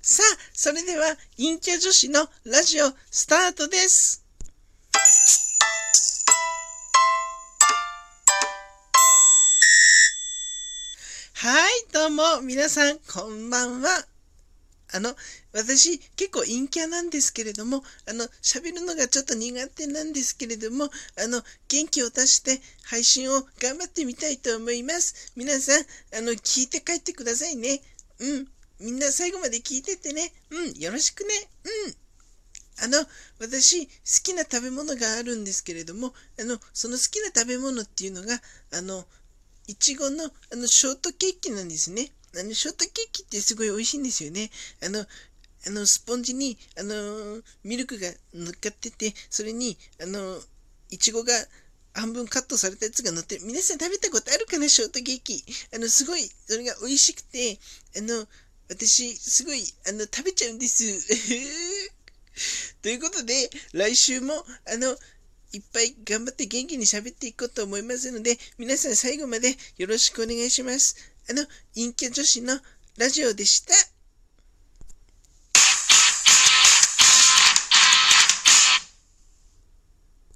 さあ、それでは、陰キャ女子のラジオスタートです。はい、どうも、皆さん、こんばんは。あの、私、結構陰キャなんですけれども、あの、喋るのがちょっと苦手なんですけれども、あの、元気を出して配信を頑張ってみたいと思います。皆さん、あの、聞いて帰ってくださいね。うん。みんな最後まで聞いてってね。うん。よろしくね。うん。あの、私、好きな食べ物があるんですけれども、あの、その好きな食べ物っていうのが、あの、いちごの、あの、ショートケーキなんですね。あの、ショートケーキってすごい美味しいんですよね。あの、あの、スポンジに、あの、ミルクが乗っかってて、それに、あの、いちごが半分カットされたやつが乗ってる。皆さん食べたことあるかな？ショートケーキ。あの、すごい、それが美味しくて、あの、私、すごい、あの、食べちゃうんです。ということで、来週も、あの、いっぱい頑張って元気に喋っていこうと思いますので、皆さん最後までよろしくお願いします。あの、陰キャ女子のラジオでした。